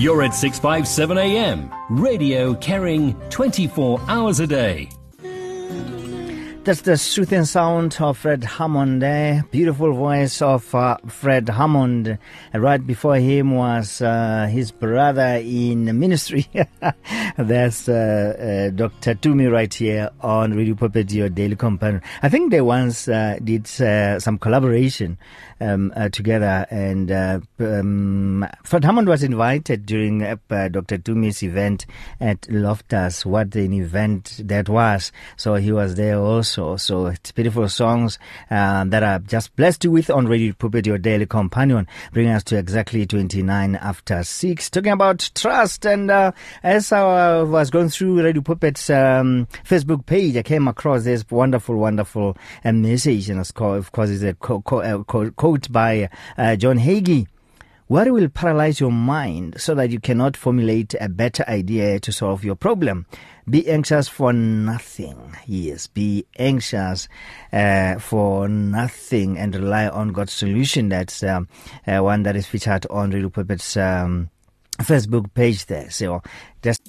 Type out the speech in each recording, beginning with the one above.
You're at 657 AM. Radio carrying 24 hours a day. That's the soothing sound of Fred Hammond there. Beautiful voice of uh, Fred Hammond. right before him was uh, his brother in ministry. That's uh, uh Dr. Tumi right here on Radio Pulpit, your daily companion. I think they once uh, did uh, some collaboration um, together, and um, Fred Hammond was invited during Dr. Tumi's event at Loftus. What an event that was! So he was there also also. So it's beautiful songs um, that are just blessed you with on Radio Pulpit, your daily companion, bringing us to exactly 29 after 6. Talking about trust. And uh, as I was going through Radio Pulpit's um, Facebook page, I came across this wonderful, wonderful uh, message. And of course, it's a uh, quote by uh, John Hagee. Worry will paralyze your mind so that you cannot formulate a better idea to solve your problem. Be anxious for nothing. Yes, be anxious uh, for nothing and rely on God's solution. That's um, uh, one that is featured on Radio Pulpit's um, Facebook page there. So just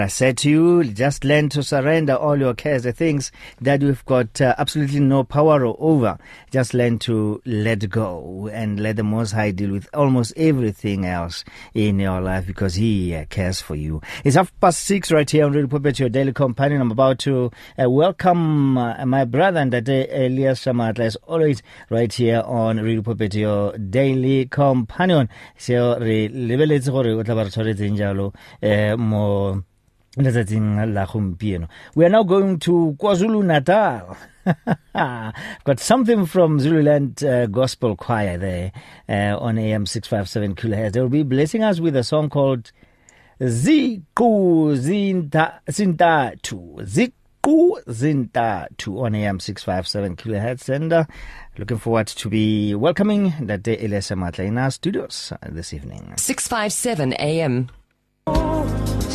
I said to you, just learn to surrender all your cares, the things that you've got uh, absolutely no power over. Just learn to let go and let the Most High deal with almost everything else in your life because He uh, cares for you. It's half past six right here on Radio Pulpit, your daily companion. I'm about to uh, welcome uh, my brother and day, Elias Shamatla, as always, right here on Radio Pulpit, your daily companion. So, re lebeletse we are now going to kwazulu natal got something from zululand uh, gospel choir there uh, on am 657 kilohertz. They will be blessing us with a song called ziqu zintathu ziqu zintathu on am 657 kilohertz. And uh, looking forward to be welcoming that day Elias Matla in our studios uh, this evening. 657 am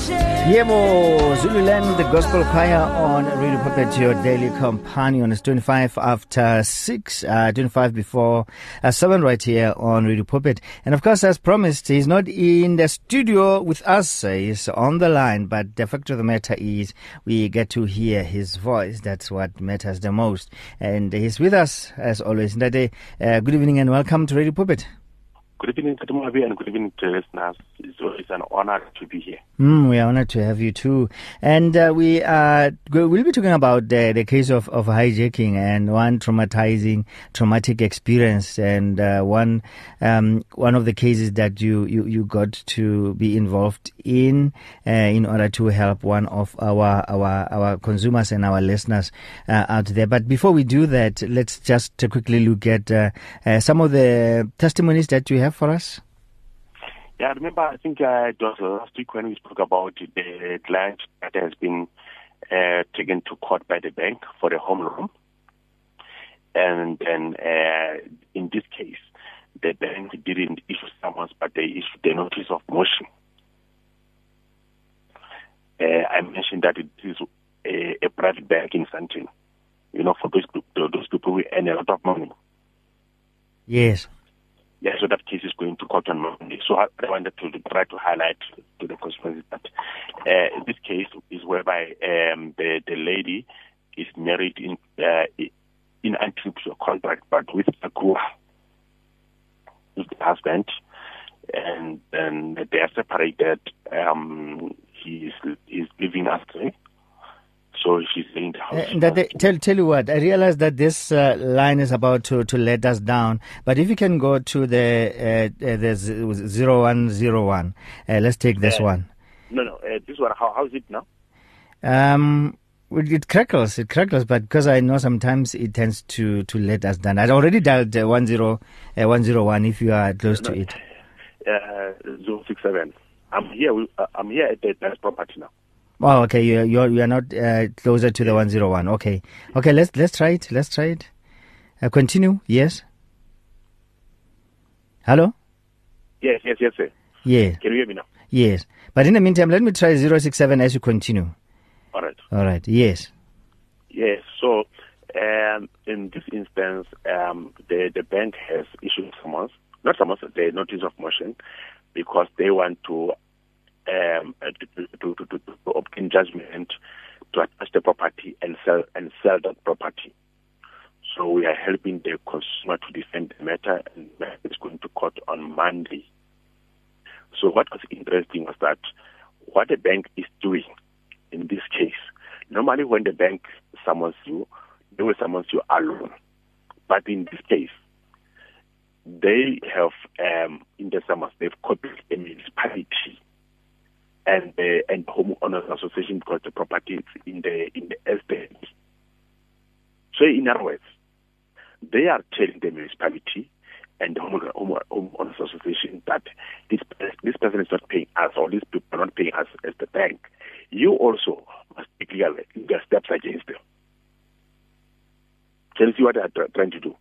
Yebo, Zululand, the gospel choir on Radio Pulpit, your daily companion. It's 25 after 6, uh, 25 before uh, 7 right here on Radio Pulpit. And of course, as promised, he's not in the studio with us. He's on the line, but the fact of the matter is we get to hear his voice. That's what matters the most. And he's with us as always. Ndade, uh, good evening and welcome to Radio Pulpit. Good evening, Katimabi, and good evening to listeners. It's, it's an honor to be here. Mm, we are honored to have you too. And uh, we uh, we'll be talking about the, the case of, of hijacking and one traumatizing, traumatic experience, and uh, one um, one of the cases that you, you, you got to be involved in uh, in order to help one of our our our consumers and our listeners uh, out there. But before we do that, let's just quickly look at some of the testimonies that you have for us. Yeah, I remember, I think uh, it was last week when we spoke about the client that has been uh, taken to court by the bank for a home loan. And then uh, in this case, the bank didn't issue summons, but they issued the notice of motion. Uh, I mentioned that it is a, a private bank in Sandton. You know, for those, those people who earn a lot of money. Yes. Yeah, so that case is going to court on Monday. So I wanted to try to highlight to the consequences that uh, this case is whereby um, the the lady is married in uh, in anti-nuptial contract, but with a accrual, with the husband, and then they are separated. Um, he is is living astray so she's in the house. Uh, that they, tell, tell you what, I realize that this uh, line is about to, to let us down. But if you can go to the uh, uh the zero one zero one, uh, let's take this uh, one. No, no, this one. How, how is it now? Um, it crackles, it crackles, but because I know sometimes it tends to, to let us down. I already dialed uh, one zero uh, one zero one. If you are close no, to it, uh, zero six seven. I'm here. I'm here at the property now. Oh, okay. You you you are not uh, closer to the one zero one. Okay, okay. Let's let's try it. Let's try it. Uh, continue. Yes. Hello. Yes, yes, yes, sir. Yes. Can you hear me now? Yes. But in the meantime, let me try zero six seven as you continue. All right. All right. Yes. Yes. So, um, in this instance, um, the the bank has issued summons, not summons, the notice of motion, because they want to um, to, to, to, to, obtain judgment to attach the property and sell and sell that property. So we are helping the consumer to defend the matter, and it's going to court on Monday. So what was interesting was that what the bank is doing in this case. Normally, when the bank summons you, they will summons you alone. But in this case, they have um, in the summons they've copied the municipality and uh, the and homeowners association because the property is in the in the estate. So in other words, they are telling the municipality and the homeowners association that this this person is not paying us or these people are not paying us as the bank. You also must take legal, legal steps against them. Can you see what they're trying to do?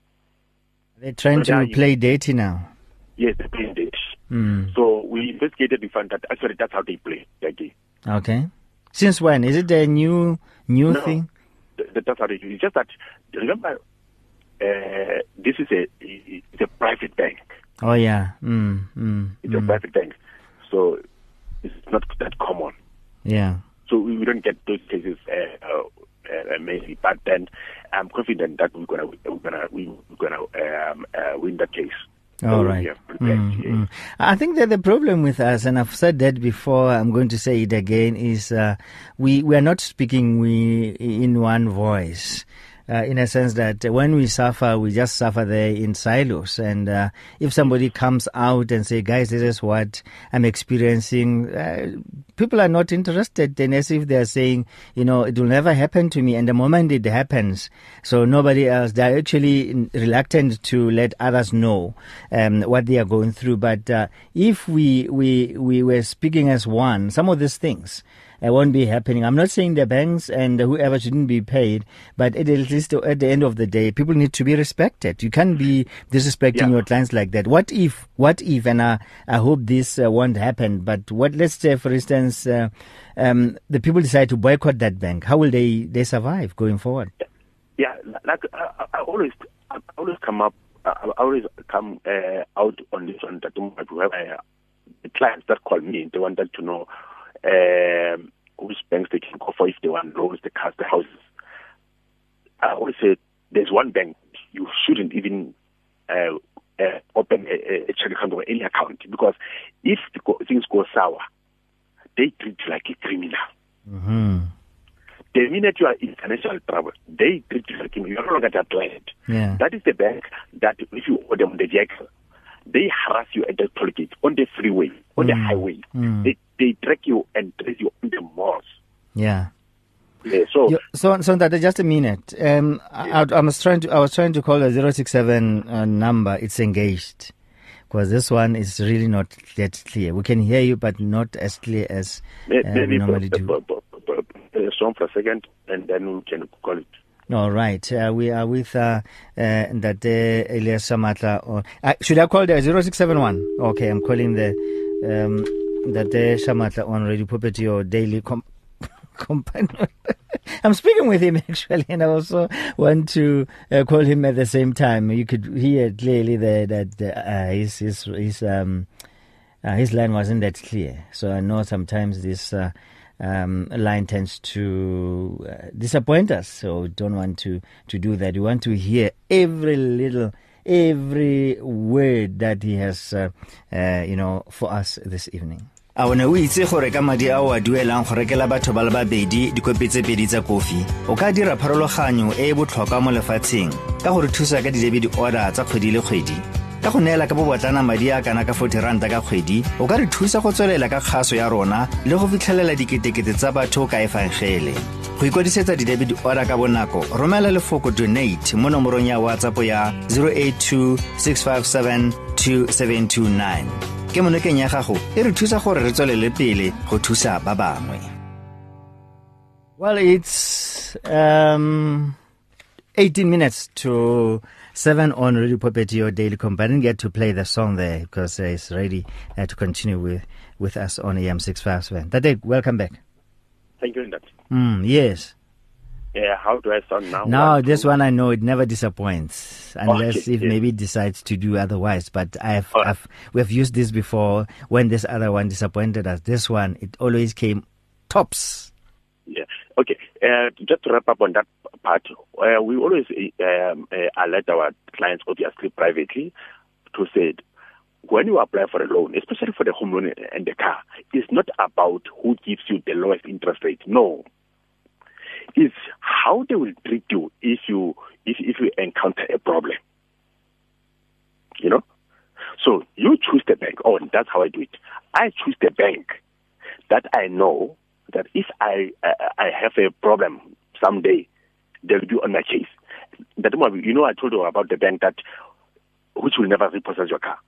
They're trying to play dirty now. Yes, they're playing dirty. Mm. So we investigated, and found that actually that's how they play their game. Okay. Since when? Is it a new new no, thing? That's how they do. It's just that remember, uh, this is a it's a private bank. Oh yeah. Mm, mm, it's mm. a private bank, so it's not that common. Yeah. So we, we don't get those cases uh, uh, uh, mainly, but then I'm confident that we're gonna we're gonna we're gonna um, uh, win the case. All so right. Mm, mm. I think that the problem with us, and I've said that before, I'm going to say it again, is uh, we, we are not speaking we, in one voice uh, in a sense that when we suffer, we just suffer there in silos. And uh, if somebody comes out and say, "Guys, this is what I'm experiencing," uh, people are not interested. And as if they're saying, "You know, it will never happen to me." And the moment it happens, so nobody else, they're actually reluctant to let others know um, what they are going through. But uh, if we we we were speaking as one, some of these things uh, won't be happening. I'm not saying the banks and whoever shouldn't be paid, but at least at the end of the day, people need to be respected. You can't be disrespecting yeah. your clients like that. What if, what if, and I, I hope this uh, won't happen, but what, let's say, for instance, uh, um, the people decide to boycott that bank. How will they, they survive going forward? Yeah, like I, I always, I always come up, I always come uh, out on this one that uh, the clients that call me, they wanted to know um, which banks they can go for if they want loans, the cars, the houses. I always say there's one bank you shouldn't even uh, uh, open a, a check account or any account because if go, things go sour, they treat you like a criminal. Mm-hmm. The minute you are in financial trouble, they treat you like a criminal. You are no longer their client. Yeah. That is the bank that if you owe them the vehicle, they harass you at the toll gate, on the freeway, on mm. the highway. Mm. They they track you and trace you on the malls. Yeah. Yeah, so, yeah, so, so that just a minute. Um, I, I, was trying to, I was trying to call the zero six seven uh, number. It's engaged because this one is really not that clear. We can hear you, but not as clear as uh, we normally do. Song for a second, and then we can call it. All right. Uh, we are with uh, uh, Elias Shamatla. Uh, should I call the 0671? Okay, I'm calling the um, Ndate Shamatla on Radio Pulpit, your daily com- companion. I'm speaking with him actually, and I also want to uh, call him at the same time. You could hear clearly there that uh, his his his um uh, his line wasn't that clear. So I know sometimes this uh, um, line tends to uh, disappoint us. So we don't want to, to do that. We want to hear every little, every word that he has, uh, uh, you know, for us this evening. a o ne o itse gore ka madi a o a duelang go rekela batho ba le babedi dikopi tse pedi tsa kofi o ka dira pharologanyo e e botlhokwa mo lefatsheng ka gore thusa ka di-debit order tsa kgwedi le kgwedi ka go neela ka bobotlana madi a kana ka 40 ranta ka kgwedi o ka re thusa go tswelela ka kgaso ya rona le go fitlhelela diketekete tsa batho ka go ikwadisetsa di-debit order ka bonako romela lefoko donate mo nomorong ya whatsapp ya 082 657 2729 ke monokeng ya gago e re thusa gore re tswelele pele go thusa ba bangwe. Well it's um 18 minutes to Seven on Radio Pulpit, your daily companion. I didn't get to play the song there because uh, it's ready uh, to continue with, with us on AM 657. Tadek, welcome back. Thank you, Ndati. Mm, yes. Uh, how do I sound now? Now, One, this two. one I know it never disappoints, unless Okay, if yes. maybe decides to do otherwise. But I've. I've we've used this before. When this other one disappointed us, this one it always came tops. Yeah. Okay. Uh, just to wrap up on that part, uh, we always um, uh, alert our clients, obviously privately, to say when you apply for a loan, especially for the home loan and the car, it's not about who gives you the lowest interest rate. No. It's how they will treat you if you if if you encounter a problem. You know? So you choose the bank. Oh, that's how I do it. I choose the bank that I know that if I I, I have a problem someday, they'll be on my case. That one, you know, I told you about the bank that which will never repossess your car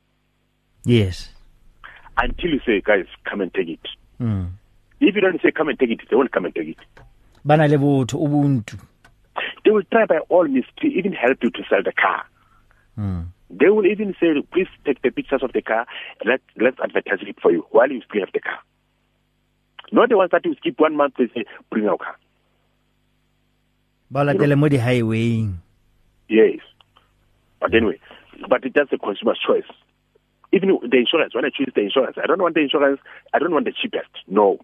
Yes. until you say, guys, come and take it. Mm. If you don't say come and take it, they won't come and take it. Bana le botho, ubuntu. They will try by all means to even help you to sell the car. Mm. They will even say, please take the pictures of the car. Let let's advertise it for you while you still have the car. Not the ones that you skip one month. They say, bring our car. Ba latele mo di-highwaying. Yes. But anyway, but does the consumer's choice. Even the insurance, when I choose the insurance, I don't want the insurance, I don't want the cheapest. No.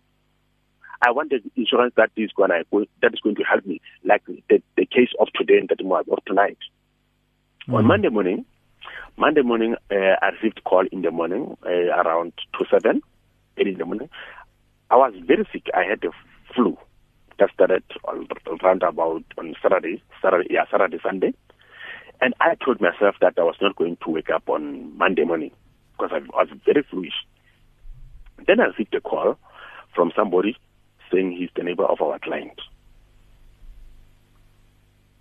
I want the insurance that is gonna that is going to help me, like the, the case of today and morning, of tonight. On Monday morning, Monday morning, uh, I received a call in the morning uh, around two seven, eight in the morning. I was very sick. I had a flu. That started around about on Saturday, Saturday, yeah, Saturday, Sunday. And I told myself that I was not going to wake up on Monday morning because I was very foolish. Then I received a call from somebody saying he's the neighbor of our client.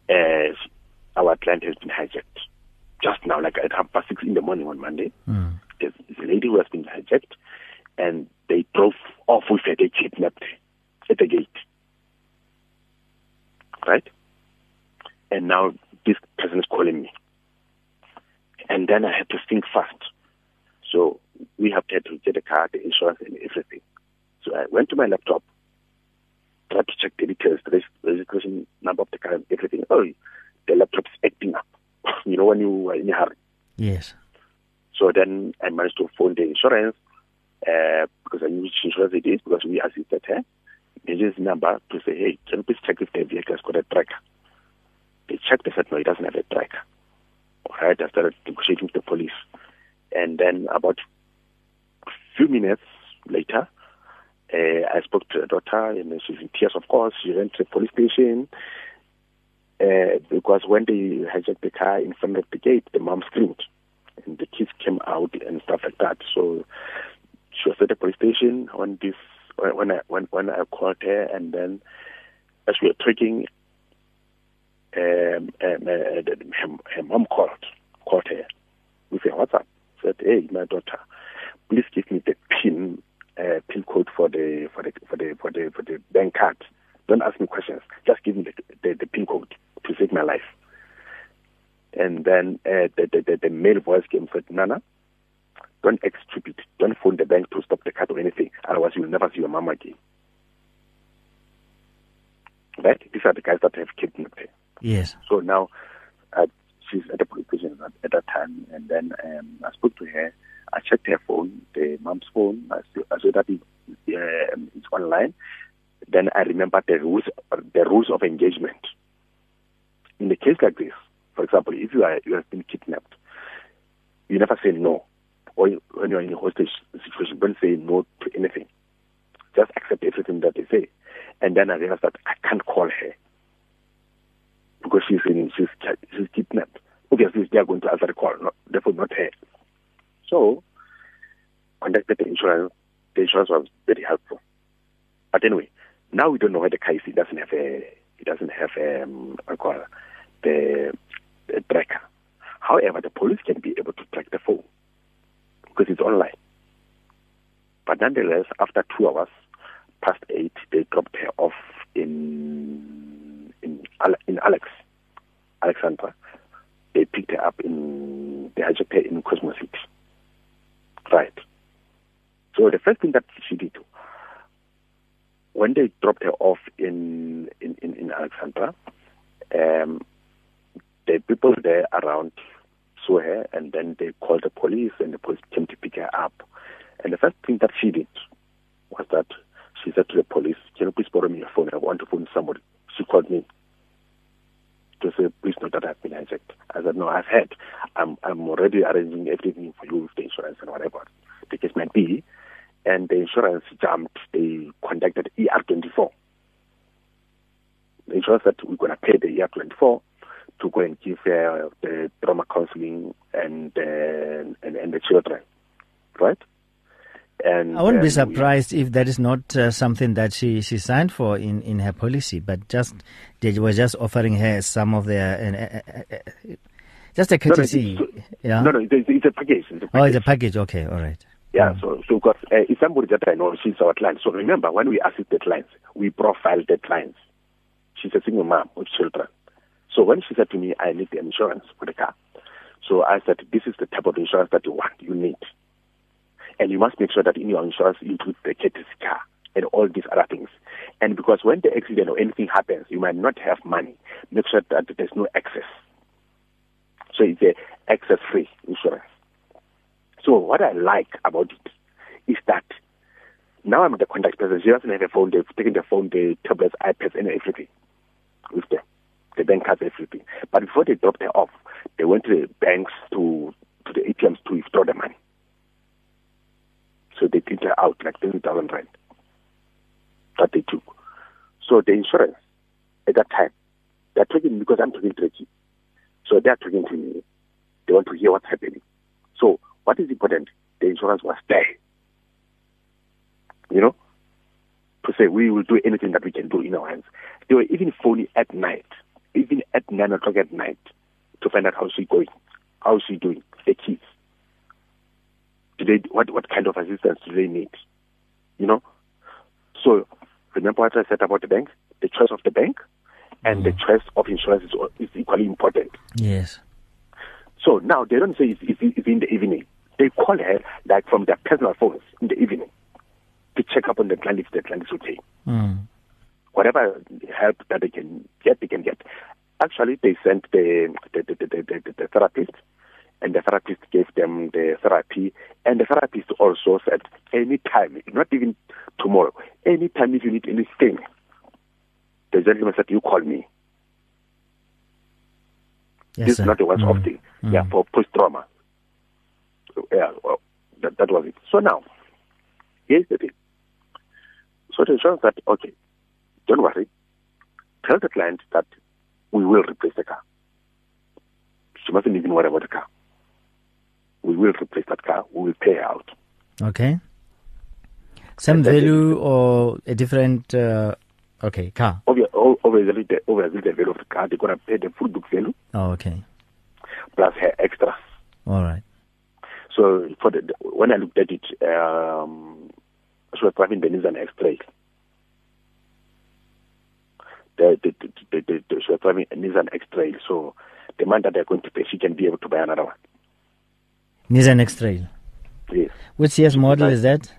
As our client has been hijacked just now, like at half past six in the morning on Monday. Mm. There's a lady who has been hijacked, and they drove off with her. They kidnapped her at the gate. Right? And now this person is calling me. And then I had to think fast. So we have to get the car, the insurance, and everything. So I went to my laptop, tried to check the details, the regis- registration number of the car, and everything. Oh, the laptop's acting up. you know, when you are in a hurry. Yes. So then I managed to phone the insurance uh, because I knew which insurance it is because we assisted her. Agency number to say, hey, can you please check if the vehicle has got a tracker? They checked, they said, no, it doesn't have a tracker. All right, I started negotiating with the police. And then about a few minutes later, uh, I spoke to the daughter, and she's in tears, of course. She went to the police station uh, because when they hijacked the car in front of the gate, the mom screamed, and the kids came out and stuff like that. So she was at the police station when this when I when when I called her, and then as we were talking, um, um, uh, the- her, mom called called her with a WhatsApp. Said, "Hey, my daughter, please give me the pin uh, pin code for the for the for the for the for the bank card. Don't ask me questions. Just give me the the, the pin code to save my life." And then uh, the, the the the male voice came said, "Nana, don't act stupid. Don't phone the bank to stop the card or anything. Otherwise, you'll never see your mom again." Right? These are the guys that have kidnapped her. Yes. So now uh, she's at the police station at, at that time, and then um, I spoke to her. I checked her phone, the mom's phone. I saw, I saw that it, uh, it's online. Then I remembered the rules, the rules of engagement. In a case like this, for example, if you are you have been kidnapped, you never say no, or when you are in a hostage situation, don't say no to anything. Just accept everything that they say. And then I realized that I can't call her because she's in, she's she's kidnapped. Obviously, they are going to answer the call, not, therefore not her. So, contacted the insurance. The insurance was very helpful. But anyway, now we don't know where the car is. It doesn't have a it doesn't have a, um, call the, the tracker. However, the police can be able to track the phone because it's online. But nonetheless, after two hours, past eight, they dropped her off in in in Alex, Alexandra. They picked her up in they hijacked her in Cosmo City. Right. So the first thing that she did when they dropped her off in in in, in Alexandra, um, the people there around saw her, and then they called the police, and the police came to pick her up. And the first thing that she did was that she said to the police, "Can you please borrow me your phone? I want to phone somebody." She called me to say, "Please note that I've been hijacked." I said, "No, I've had. I'm I'm already arranging everything for you with the insurance and whatever the case might be." And the insurance jumped. They contacted ER24. The insurance said we're going to pay the ER24 to go and give uh, the trauma counseling and, uh, and and the children, right? And I wouldn't be we- surprised if that is not uh, something that she, she signed for in, in her policy, but just they were just offering her some of their uh, uh, uh, uh, just a No, no, courtesy. it's- yeah. No, no, it's, it's a package. It's a Oh, it's a package. package. Okay, all right. Yeah, so so because uh, it's somebody that I know, she's our client. So remember, when we assist the clients, we profile the clients. She's a single mom with children. So when she said to me, I need the insurance for the car, so I said, this is the type of insurance that you want, you need. And you must make sure that in your insurance you include the courtesy car and all these other things. And because when the accident or anything happens, you might not have money. Make sure that there's no excess. So it's a excess-free insurance. So what I like about it is that now I'm the contact person. She doesn't have a phone. They've taken the phone, the tablets, iPads, and everything with them. The bank has everything. But before they dropped her off, they went to the banks to to the ATMs to withdraw the money. So they took her out like twenty thousand rand that they took. So the insurance at that time, they're talking because I'm talking to Ricky. So they're talking to me. They want to hear what's happening. So what is important? The insurance was there. You know? To say we will do anything that we can do in our hands. They were even phoning at night, even at nine o'clock at night, to find out how she's going, how she's doing, the kids. Do they what what kind of assistance do they need? You know? So remember what I said about the bank? The choice of the bank and the choice of insurance is, is equally important. Yes. So now they don't say it's, it's, it's in the evening. They call her like from their personal phones in the evening to check up on the client if the client is okay. Mm. Whatever help that they can get, they can get. Actually, they sent the the, the, the, the, the, the therapist, and the therapist gave them the therapy, and the therapist also said, anytime, not even tomorrow, anytime if you need anything, the gentleman said, you call me. Yes, this sir. is not a once-off Mm. thing. Yeah, for post-trauma. Yeah, well, that, that was it. So now, here's the thing. So the insurance that, okay, don't worry. Tell the client that we will replace the car. She mustn't even worry about the car. We will replace that car. We will pay out. Okay. Same And value or a different? Uh, okay, car. Obvi- o- Obviously, the, obviously, the value of the car, they're going to pay the full book value Oh, okay. plus her extra. All right. So for the, when I looked at it, um, she was driving the Nissan X-Trail. The, the, the, the, the, the, she was driving a Nissan X-Trail. So the amount that they're going to pay, she can be able to buy another one. Nissan X-Trail. Yes. Which year's model is that?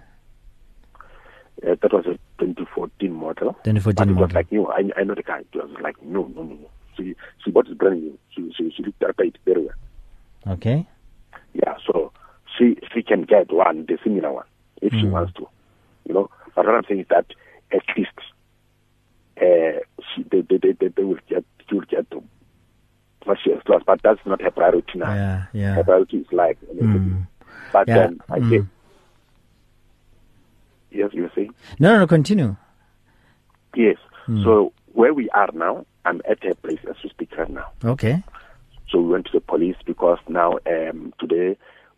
Uh, that was a 2014 model. 2014 but it was model. like new. I, I know the car. It was like, no, no, no. She, she bought it brand new. She, she, she looked at it very well. Okay. Yeah, so she she can get one, the similar one, if she Mm. wants to. You know, but what I'm saying is that at least they, they, they, they, they will get will get to what she has lost, but that's not her priority now. Yeah, yeah. Her priority is life. Mm. But Yeah, then I mm. say, yes, you saying No, no, no. Continue. yes. Mm. So where we are now, I'm at her place as we speak right now. Okay. So we went to the police because now um, today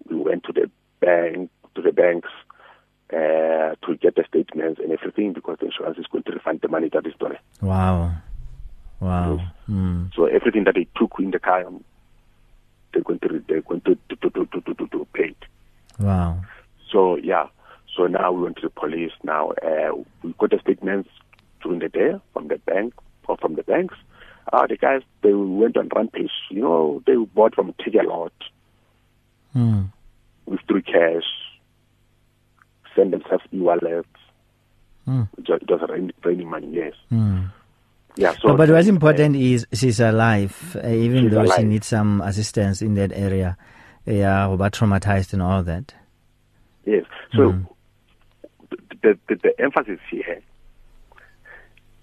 we went to the bank to the banks uh, to get the statements and everything because the insurance is going to refund the money that is done. Wow. Wow. Mm. So everything that they took in the car, um, they're going to they're going to to to to to, to, to, pay it. Wow. So yeah. So now we went to the police. Now uh, we got the statements during the day from the bank or from the banks. Uh, the guys they went on rampage. You know, they bought from Takealot. Mm. withdrew cash, send themselves e-wallets, Mm. It was, it was rain, raining money, yes. Mm. Yeah, so. No, but what's uh, important is she's alive, uh, even She's though she needs some assistance in that area. Yeah, about traumatized and all that. Yes. So Mm. the, the the emphasis here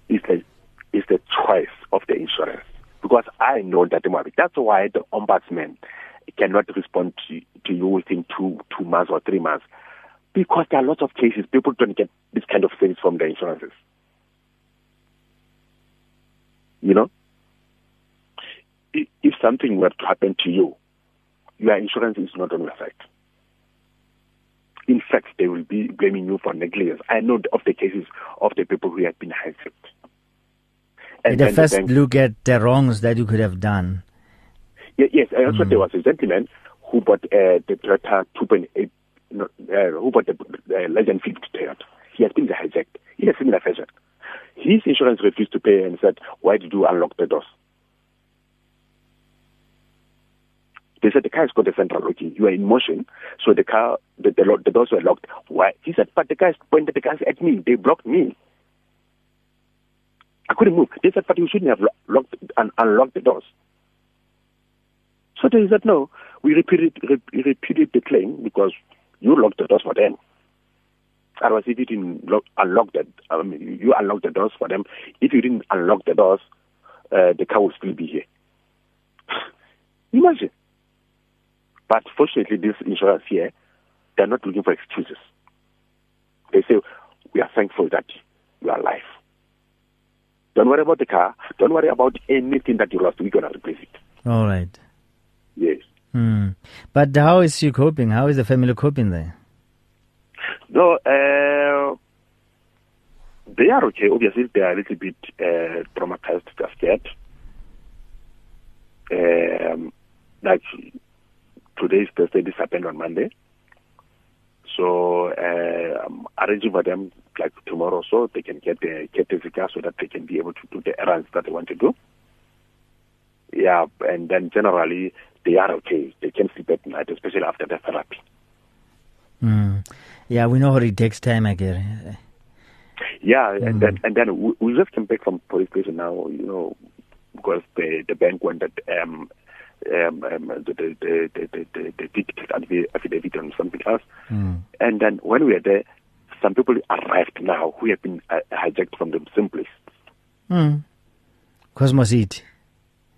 is the is the choice of the insurance because I know that. That's why the ombudsman cannot respond to, to you within two two months or three months because there are lots of cases people don't get this kind of things from their insurances. You know, if, something were to happen to you, your insurance is not on your side in fact, they will be blaming you for negligence. I know of the cases of the people who have been. They then the first bank- look at the wrongs that you could have done. Yes, and also there was a gentleman who bought uh, the Toyota 2.8, no, uh, the uh, Legend 50 Toyota. He has been hijacked in a similar fashion. His insurance refused to pay and said, "Why did you unlock the doors?" They said the car has got a central locking. You are in motion, so the car, the, the, the doors were locked. Why? He said, but the guys pointed the guns at me. They blocked me. I couldn't move. They said, but you shouldn't have locked and unlocked the doors. So they said, no, we repeated, re- repeated the claim because you locked the doors for them. Otherwise, if you didn't lock, unlock the, I mean, you unlocked the doors for them. If you didn't unlock the doors, uh, the car would still be here. Imagine. But fortunately, this insurance here, they're not looking for excuses. They say, we are thankful that you are alive. Don't worry about the car. Don't worry about anything that you lost. We're going to replace it. All right. Yes. Hmm. But how is she coping? How is the family coping there? No, uh, they are okay. Obviously, they are a little bit uh, traumatized, just yet. Um, like today's Thursday, this happened on Monday. So uh, I'm arranging for them like tomorrow so they can get the caretaker so that they can be able to do the errands that they want to do. Yeah, and then generally they are okay. They can sleep at night, especially after the therapy. Hmm. Yeah, we know how it takes time, I get it. Yeah, and then and then we, we just came back from police station now, you know, because the the bank wanted um um, um the the the the the, the, affi- affidavit and something else, Hmm. and then when we were there, some people arrived now who have been uh, hijacked from the same place. Hmm. Cosmos City.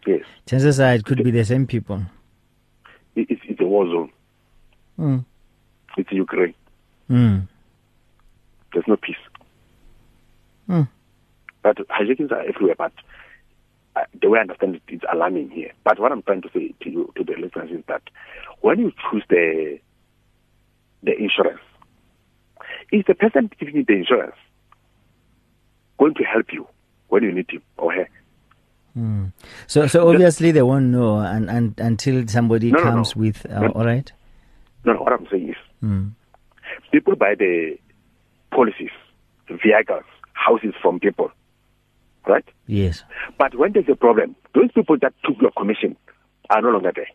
Yes, Chances are it could be the same people. it's it's a war zone. Hmm. It's Ukraine. Hmm. There's no peace. Hmm. But hijackings are everywhere. But uh, the way I understand it, it's alarming here. But what I'm trying to say to you, to the listeners, is that when you choose the the insurance, is the person giving you the insurance going to help you when you need him or her? Hmm. So, so obviously they won't know and, and, until somebody No, no, comes no. with. Uh, No. All right. No, no. What I'm saying is, Hmm. people buy the policies, vehicles, houses from people, right? Yes. But when there's a problem, those people that took your commission are no longer there.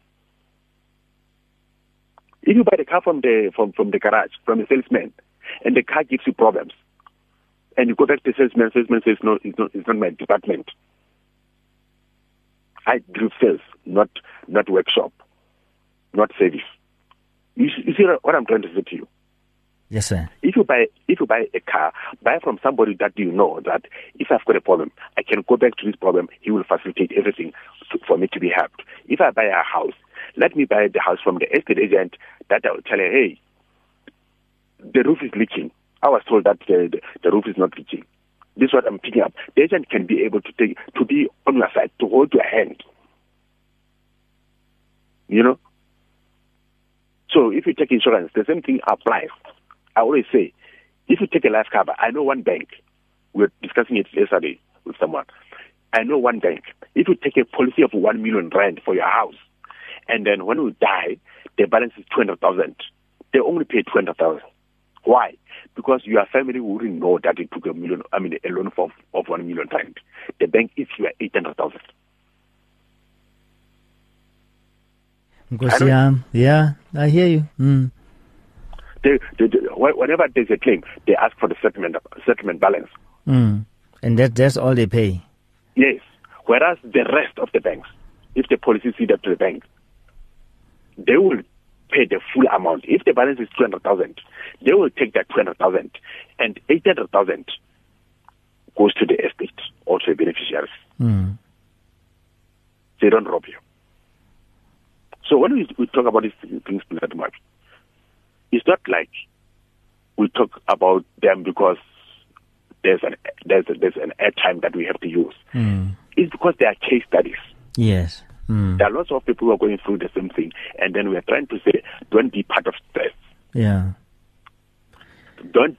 If you buy the car from the from, from the garage, from a salesman, and the car gives you problems, and you go back to the salesman, salesman says, no, it's not, it's not my department. I do sales, not not workshop, not service. You, see- you see what I'm trying to say to you? Yes, sir. if you buy if you buy a car, buy from somebody that you know that if I've got a problem, I can go back to this problem. He will facilitate everything for me to be helped. If I buy a house, let me buy the house from the estate agent that I will tell her, hey, the roof is leaking. I was told that the, the, the roof is not leaking. This is what I'm picking up. The agent can be able to take to be on your side, to hold your hand. You know? So if you take insurance, the same thing applies. I always say, if you take a life cover, I know one bank. We were discussing it yesterday with someone. I know one bank. If you take a policy of one million rand for your house, and then when you die, the balance is two hundred thousand. They only pay two hundred thousand. Why? Because your family wouldn't know that it took a million. I mean, a loan for of one million rand. The bank is you eight hundred thousand. Because, don't- yeah, yeah, I hear you. Hmm. They, they, they, whenever there's a claim, they ask for the settlement settlement balance. Mm. And that, that's all they pay. Yes. Whereas the rest of the banks, if the policy is up to the bank, they will pay the full amount. If the balance is 200,000, they will take that 200,000 and 800,000 goes to the estate or to the beneficiaries. Mm. They don't rob you. So when we, we talk about these things that much, it's not like we talk about them because there's an there's a, there's an airtime that we have to use. Mm. It's because there are case studies. Yes. Mm. There are lots of people who are going through the same thing, and then we are trying to say, don't be part of this. Yeah. Don't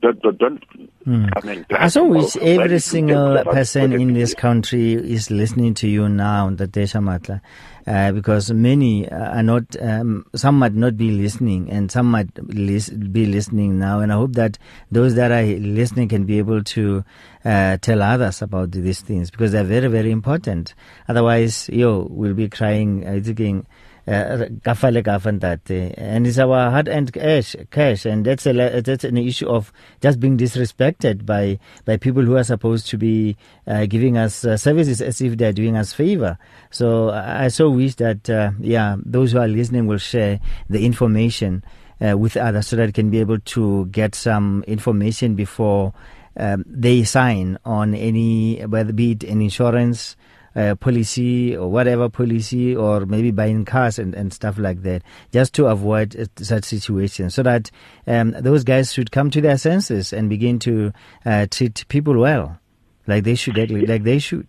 don't don't. don't Mm. come and As always, every single person in this country is listening to you now, Tatesha Matla, uh, because many are not, um, some might not be listening and some might lis- be listening now. And I hope that those that are listening can be able to uh, tell others about these things because they're very, very important. Otherwise, yo, we'll be crying, uh, thinking, kafale kafantate. and it's our hard-earned cash, cash, and that's a that's an issue of just being disrespected by by people who are supposed to be uh, giving us uh, services as if they're doing us favor. So I so wish that uh, yeah, those who are listening will share the information uh, with others so that can be able to get some information before um, they sign on any whether be it an insurance uh, policy or whatever policy or maybe buying cars and, and stuff like that just to avoid uh, such situations. So that um, those guys should come to their senses and begin to uh, treat people well. Like they should like they should.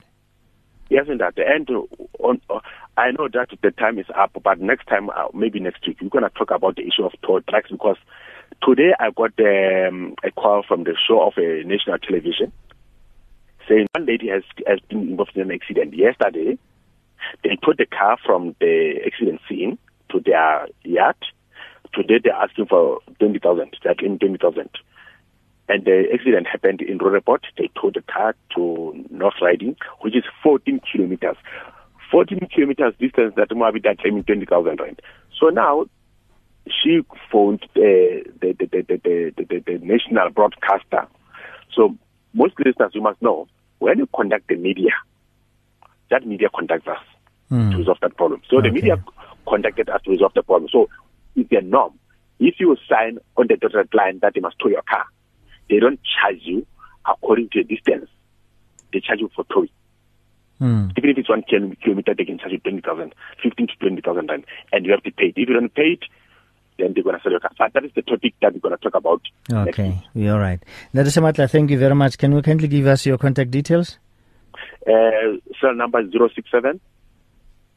Yes, and at the end, uh, on, uh, I know that the time is up, but next time, uh, maybe next week, we're going to talk about the issue of toll tracks because today I got um, a call from the show of a national television saying one lady has, has been involved in an accident. Yesterday, they put the car from the accident scene to their yard. Today, they're asking for 20,000. They're claiming 20,000. And the accident happened in Roodepoort. They towed the car to North Riding, which is 14 kilometers. 14 kilometers distance that Moabi are claiming 20,000 rand. So now she phoned uh, the, the, the, the, the, the, the, the national broadcaster. So most listeners, you must know, when you conduct the media, that media contacts us to resolve that problem. So the media contacted us to resolve the problem. So it's a norm. If you sign on the dotted line that they must tow your car, they don't charge you according to the distance. They charge you for towing. Mm. Even if it's one kilometer, they can charge you 20,000, 15 to 20,000 rand, and you have to pay it. If you don't pay it, then they're going to sell your car. But that is the topic that we're going to talk about. okay you're all right Matla, thank you very much can you kindly give us your contact details Uh, cell number is 067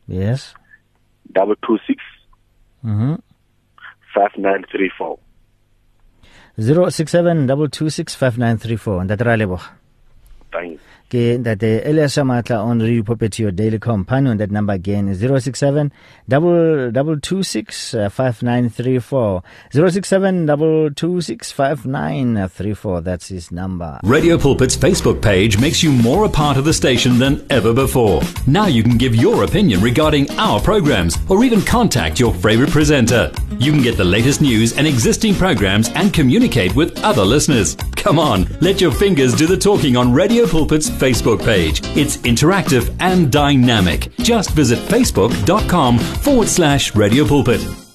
yes double two six mm-hmm. five nine three four. 067 226 and that Thank you. Ke ntate Elias Shamatla on Radio Pulpit your daily companion that number again is 067 226 5934 067 226 5934 that's his number Radio Pulpit's Facebook page makes you more a part of the station than ever before. Now you can give your opinion regarding our programs or even contact your favorite presenter. You can get the latest news and existing programs and communicate with other listeners. Come on, let your fingers do the talking on Radio Pulpit's Facebook page. It's interactive and dynamic. Just visit facebook.com forward slash Radio Pulpit.